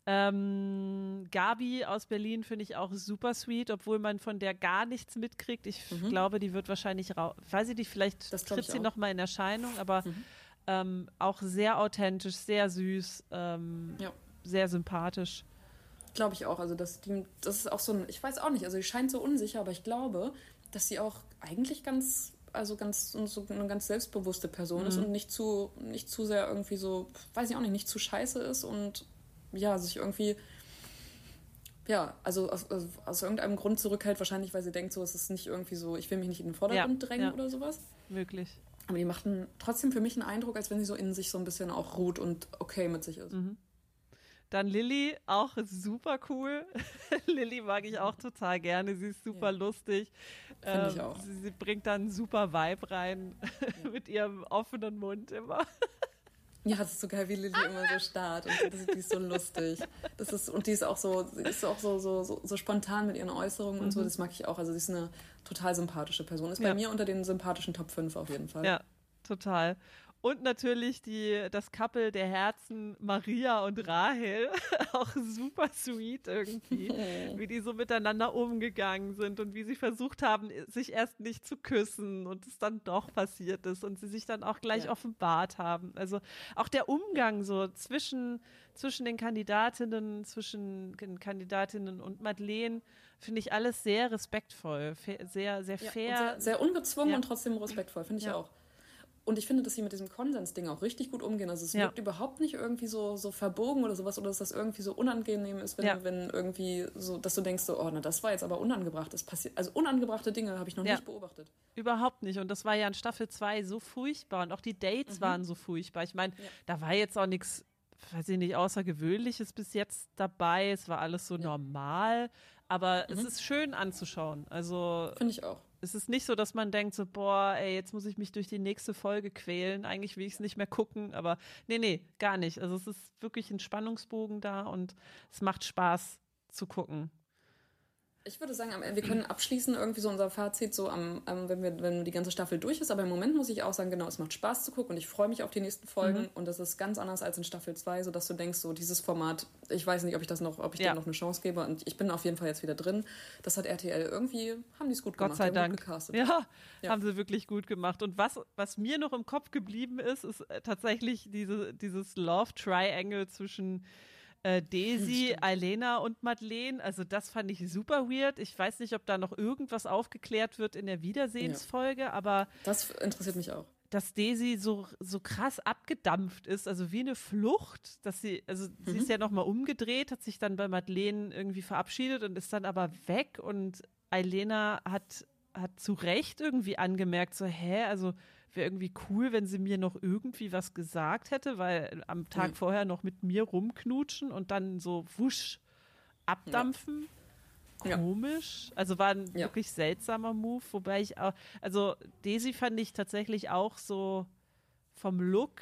Ähm, Gabi aus Berlin finde ich auch super sweet, obwohl man von der gar nichts mitkriegt. Ich glaube, die wird wahrscheinlich raus. Weiß ich nicht, vielleicht Mhm. Tritt sie auch. noch mal in Erscheinung, aber Mhm. Ähm, auch sehr authentisch, sehr süß, ähm, Ja. sehr sympathisch. Glaube ich auch. Also das, die, das ist auch so ein, ich weiß auch nicht, also die scheint so unsicher, aber ich glaube, dass sie auch eigentlich ganz, also ganz, so eine ganz selbstbewusste Person ist und nicht zu, nicht zu sehr irgendwie so, weiß ich auch nicht, nicht zu scheiße ist und ja, sich irgendwie, ja, also aus, aus, aus irgendeinem Grund zurückhält, wahrscheinlich, weil sie denkt, so, es ist nicht irgendwie so, ich will mich nicht in den Vordergrund Ja, drängen ja. oder sowas. Möglich. Aber die macht einen, trotzdem für mich einen Eindruck, als wenn sie so in sich so ein bisschen auch ruht und okay mit sich ist. Dann Lilly, auch super cool. Lilly mag ich auch total gerne. Sie ist super Ja. lustig. Finde ich auch. Sie, sie bringt dann einen super Vibe rein mit ihrem offenen Mund immer. Ja, das ist so geil, wie Lilly immer so starrt und das, die ist so lustig. Das ist, und die ist auch so, sie ist auch so, so, so, so spontan mit ihren Äußerungen und so, das mag ich auch. Also sie ist eine total sympathische Person. Ist bei Ja. mir unter den sympathischen Top 5 auf jeden Fall. Ja, total. Und natürlich die, das Couple der Herzen, Maria und Rahel, auch super sweet irgendwie, wie die so miteinander umgegangen sind und wie sie versucht haben, sich erst nicht zu küssen und es dann doch passiert ist und sie sich dann auch gleich Ja. offenbart haben. Also auch der Umgang so zwischen, zwischen den Kandidatinnen, zwischen den Kandidatinnen und Madeleine, finde ich alles sehr respektvoll, sehr, sehr Ja, fair. und sehr, sehr ungezwungen Ja. und trotzdem respektvoll, finde ich Ja. auch. Und ich finde, dass sie mit diesem Konsensding auch richtig gut umgehen. Also es Ja. wirkt überhaupt nicht irgendwie so, so verbogen oder sowas oder dass das irgendwie so unangenehm ist, wenn, Ja. wenn irgendwie so, dass du denkst, so, oh, na, das war jetzt aber unangebracht. Das passiert, also unangebrachte Dinge habe ich noch Ja. nicht beobachtet. Überhaupt nicht. Und das war ja in Staffel 2 so furchtbar. Und auch die Dates waren so furchtbar. Ich meine, da war jetzt auch nichts, weiß ich nicht, Außergewöhnliches bis jetzt dabei. Es war alles so normal. Aber es ist schön anzuschauen. Also Finde ich auch. Es ist nicht so, dass man denkt so, boah, ey, jetzt muss ich mich durch die nächste Folge quälen. Eigentlich will ich es nicht mehr gucken. Aber nee, nee, gar nicht. Also es ist wirklich ein Spannungsbogen da und es macht Spaß zu gucken. Ich würde sagen, wir können abschließen irgendwie so unser Fazit, so am, am, wenn, wir, wenn die ganze Staffel durch ist. Aber im Moment muss ich auch sagen, genau, es macht Spaß zu gucken und ich freue mich auf die nächsten Folgen. Mhm. Und das ist ganz anders als in Staffel 2, sodass du denkst, so dieses Format, ich weiß nicht, ob ich das noch, ob ich Ja. dem noch eine Chance gebe. Und ich bin auf jeden Fall jetzt wieder drin. Das hat RTL irgendwie, haben die es gut Gott gemacht. sei die haben Dank. Gut gecastet. Ja, Ja. haben sie wirklich gut gemacht. Und was, was mir noch im Kopf geblieben ist, ist äh, tatsächlich diese, dieses Love Triangle zwischen äh, Daisy, Alena und Madeleine. Also das fand ich super weird. Ich weiß nicht, ob da noch irgendwas aufgeklärt wird in der Wiedersehensfolge, aber Das interessiert mich auch. dass Daisy so, so krass abgedampft ist, also wie eine Flucht, dass sie, also mhm. sie ist ja nochmal umgedreht, hat sich dann bei Madeleine irgendwie verabschiedet und ist dann aber weg und Eilena hat, hat zu Recht irgendwie angemerkt, so, hä, also wäre irgendwie cool, wenn sie mir noch irgendwie was gesagt hätte, weil am Tag mhm. vorher noch mit mir rumknutschen und dann so wusch abdampfen. Ja. Komisch. Also war ein ja. wirklich seltsamer Move, wobei ich auch, also Daisy fand ich tatsächlich auch so vom Look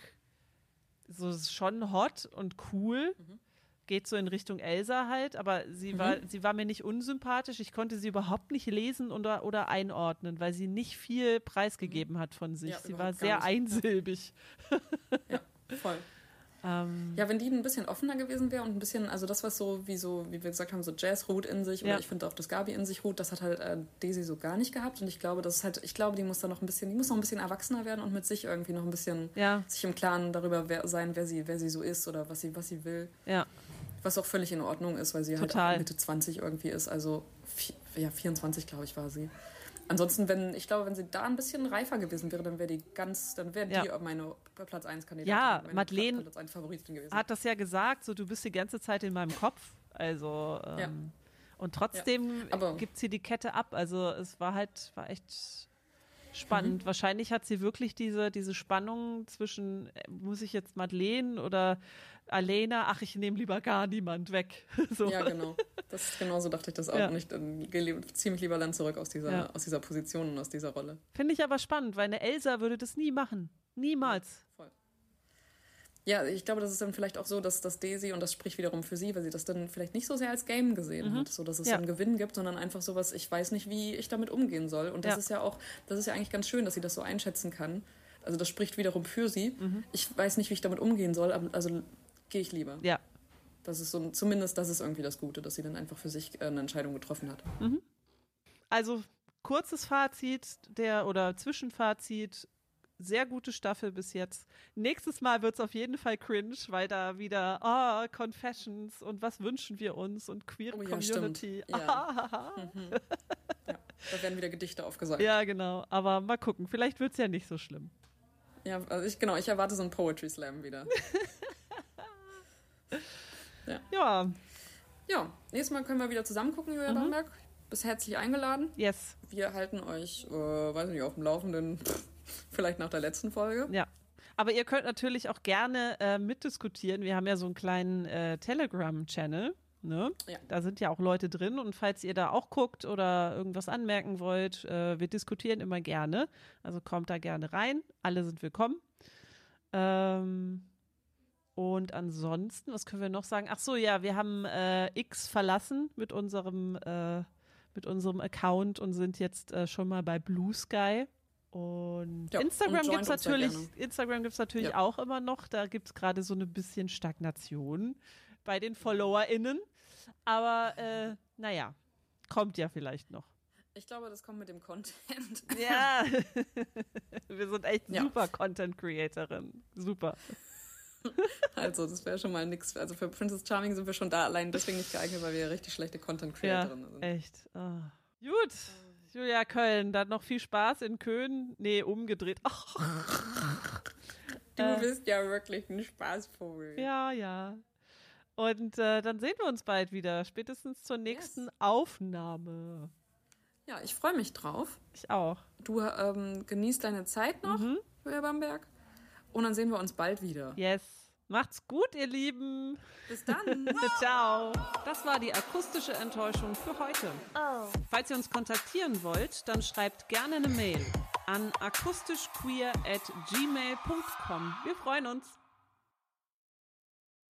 so schon hot und cool. Mhm geht so in Richtung Elsa halt, aber sie mhm. war, sie war mir nicht unsympathisch. Ich konnte sie überhaupt nicht lesen oder, oder einordnen, weil sie nicht viel preisgegeben hat von sich. Ja, sie war sehr einsilbig. Ja, voll. Ähm, ja, wenn die ein bisschen offener gewesen wäre und ein bisschen, also das, was so, wie so, wie wir gesagt haben, so Jazz ruht in sich, oder ich finde auch, dass Gabi in sich ruht, das hat halt äh, Daisy so gar nicht gehabt. Und ich glaube, das ist halt, ich glaube, die muss da noch ein bisschen, die muss noch ein bisschen erwachsener werden und mit sich irgendwie noch ein bisschen ja. sich im Klaren darüber wer, sein, wer sie, wer sie so ist oder was sie, was sie will. Ja. Was auch völlig in Ordnung ist, weil sie Total. halt Mitte 20 irgendwie ist. Also ja, 24, glaube ich, war sie. Ansonsten, wenn, ich glaube, wenn sie da ein bisschen reifer gewesen wäre, dann wäre die ganz, dann wäre ja. die meine Platz 1 Kandidatin. Ja, Madeleine hat das ja gesagt, so du bist die ganze Zeit in meinem Kopf. Also ähm, ja. und trotzdem ja. gibt sie die Kette ab. Also es war halt, war echt spannend. Mhm. Wahrscheinlich hat sie wirklich diese, diese Spannung zwischen, äh, muss ich jetzt Madeleine oder Alena, ach, ich nehme lieber gar niemand weg. so. Ja, genau. Das, genauso dachte ich das auch. Ja. Und ich ähm, gehe ziemlich lieber dann zurück aus dieser, ja. aus dieser Position und aus dieser Rolle. Finde ich aber spannend, weil eine Elsa würde das nie machen. Niemals. Voll. Ja, ich glaube, das ist dann vielleicht auch so, dass, dass Daisy, und das spricht wiederum für sie, weil sie das dann vielleicht nicht so sehr als Game gesehen mhm. hat, so dass es ja. einen Gewinn gibt, sondern einfach so was, ich weiß nicht, wie ich damit umgehen soll. Und das ja. ist ja auch, das ist ja eigentlich ganz schön, dass sie das so einschätzen kann. Also das spricht wiederum für sie. Mhm. Ich weiß nicht, wie ich damit umgehen soll, aber also gehe ich lieber. Ja. Das ist so, zumindest das ist irgendwie das Gute, dass sie dann einfach für sich äh, eine Entscheidung getroffen hat. Mhm. Also kurzes Fazit der oder Zwischenfazit sehr gute Staffel bis jetzt. Nächstes Mal wird es auf jeden Fall cringe, weil da wieder oh, Confessions und was wünschen wir uns und Queer oh, ja, Community. Ja. mhm. ja, da werden wieder Gedichte aufgesagt. Ja, genau. Aber mal gucken. Vielleicht wird es ja nicht so schlimm. Ja, also ich, genau, ich erwarte so einen Poetry Slam wieder. ja. ja. Ja, nächstes Mal können wir wieder zusammen gucken, Julia mhm. Bamberg. Bist herzlich eingeladen. Yes. Wir halten euch, äh, weiß nicht, auf dem Laufenden. Vielleicht nach der letzten Folge. Ja. Aber ihr könnt natürlich auch gerne äh, mitdiskutieren. Wir haben ja so einen kleinen äh, Telegram-Channel. Ne? Ja. Da sind ja auch Leute drin und falls ihr da auch guckt oder irgendwas anmerken wollt, äh, wir diskutieren immer gerne. Also kommt da gerne rein. Alle sind willkommen. Ähm, und ansonsten, was können wir noch sagen? Ach so, ja, wir haben äh, X verlassen mit unserem äh, mit unserem Account und sind jetzt äh, schon mal bei Blue Sky. Und ja, Instagram gibt es natürlich, Instagram gibt's natürlich ja. auch immer noch. Da gibt es gerade so eine bisschen Stagnation bei den FollowerInnen. Aber äh, naja, kommt ja vielleicht noch. Ich glaube, das kommt mit dem Content. Ja, wir sind echt ja. super Content-Creatorin. Super. Also, das wäre schon mal nichts. Also für Princess Charming sind wir schon da allein deswegen nicht geeignet, weil wir richtig schlechte Content-Creatorin ja, sind. Echt. Oh. Gut. Julia Köln, dann noch viel Spaß in Köln. Nee, umgedreht. Ach. Du äh, bist ja wirklich ein Spaßvogel. Ja, ja. Und äh, dann sehen wir uns bald wieder, spätestens zur nächsten yes. Aufnahme. Ja, ich freue mich drauf. Ich auch. Du ähm, genießt deine Zeit noch, mhm. Julia Bamberg. Und dann sehen wir uns bald wieder. Yes. Macht's gut, ihr Lieben. Bis dann. Ciao. Das war die akustische Enttäuschung für heute. Oh. Falls ihr uns kontaktieren wollt, dann schreibt gerne eine Mail an akustischqueer at gmail.com. Wir freuen uns.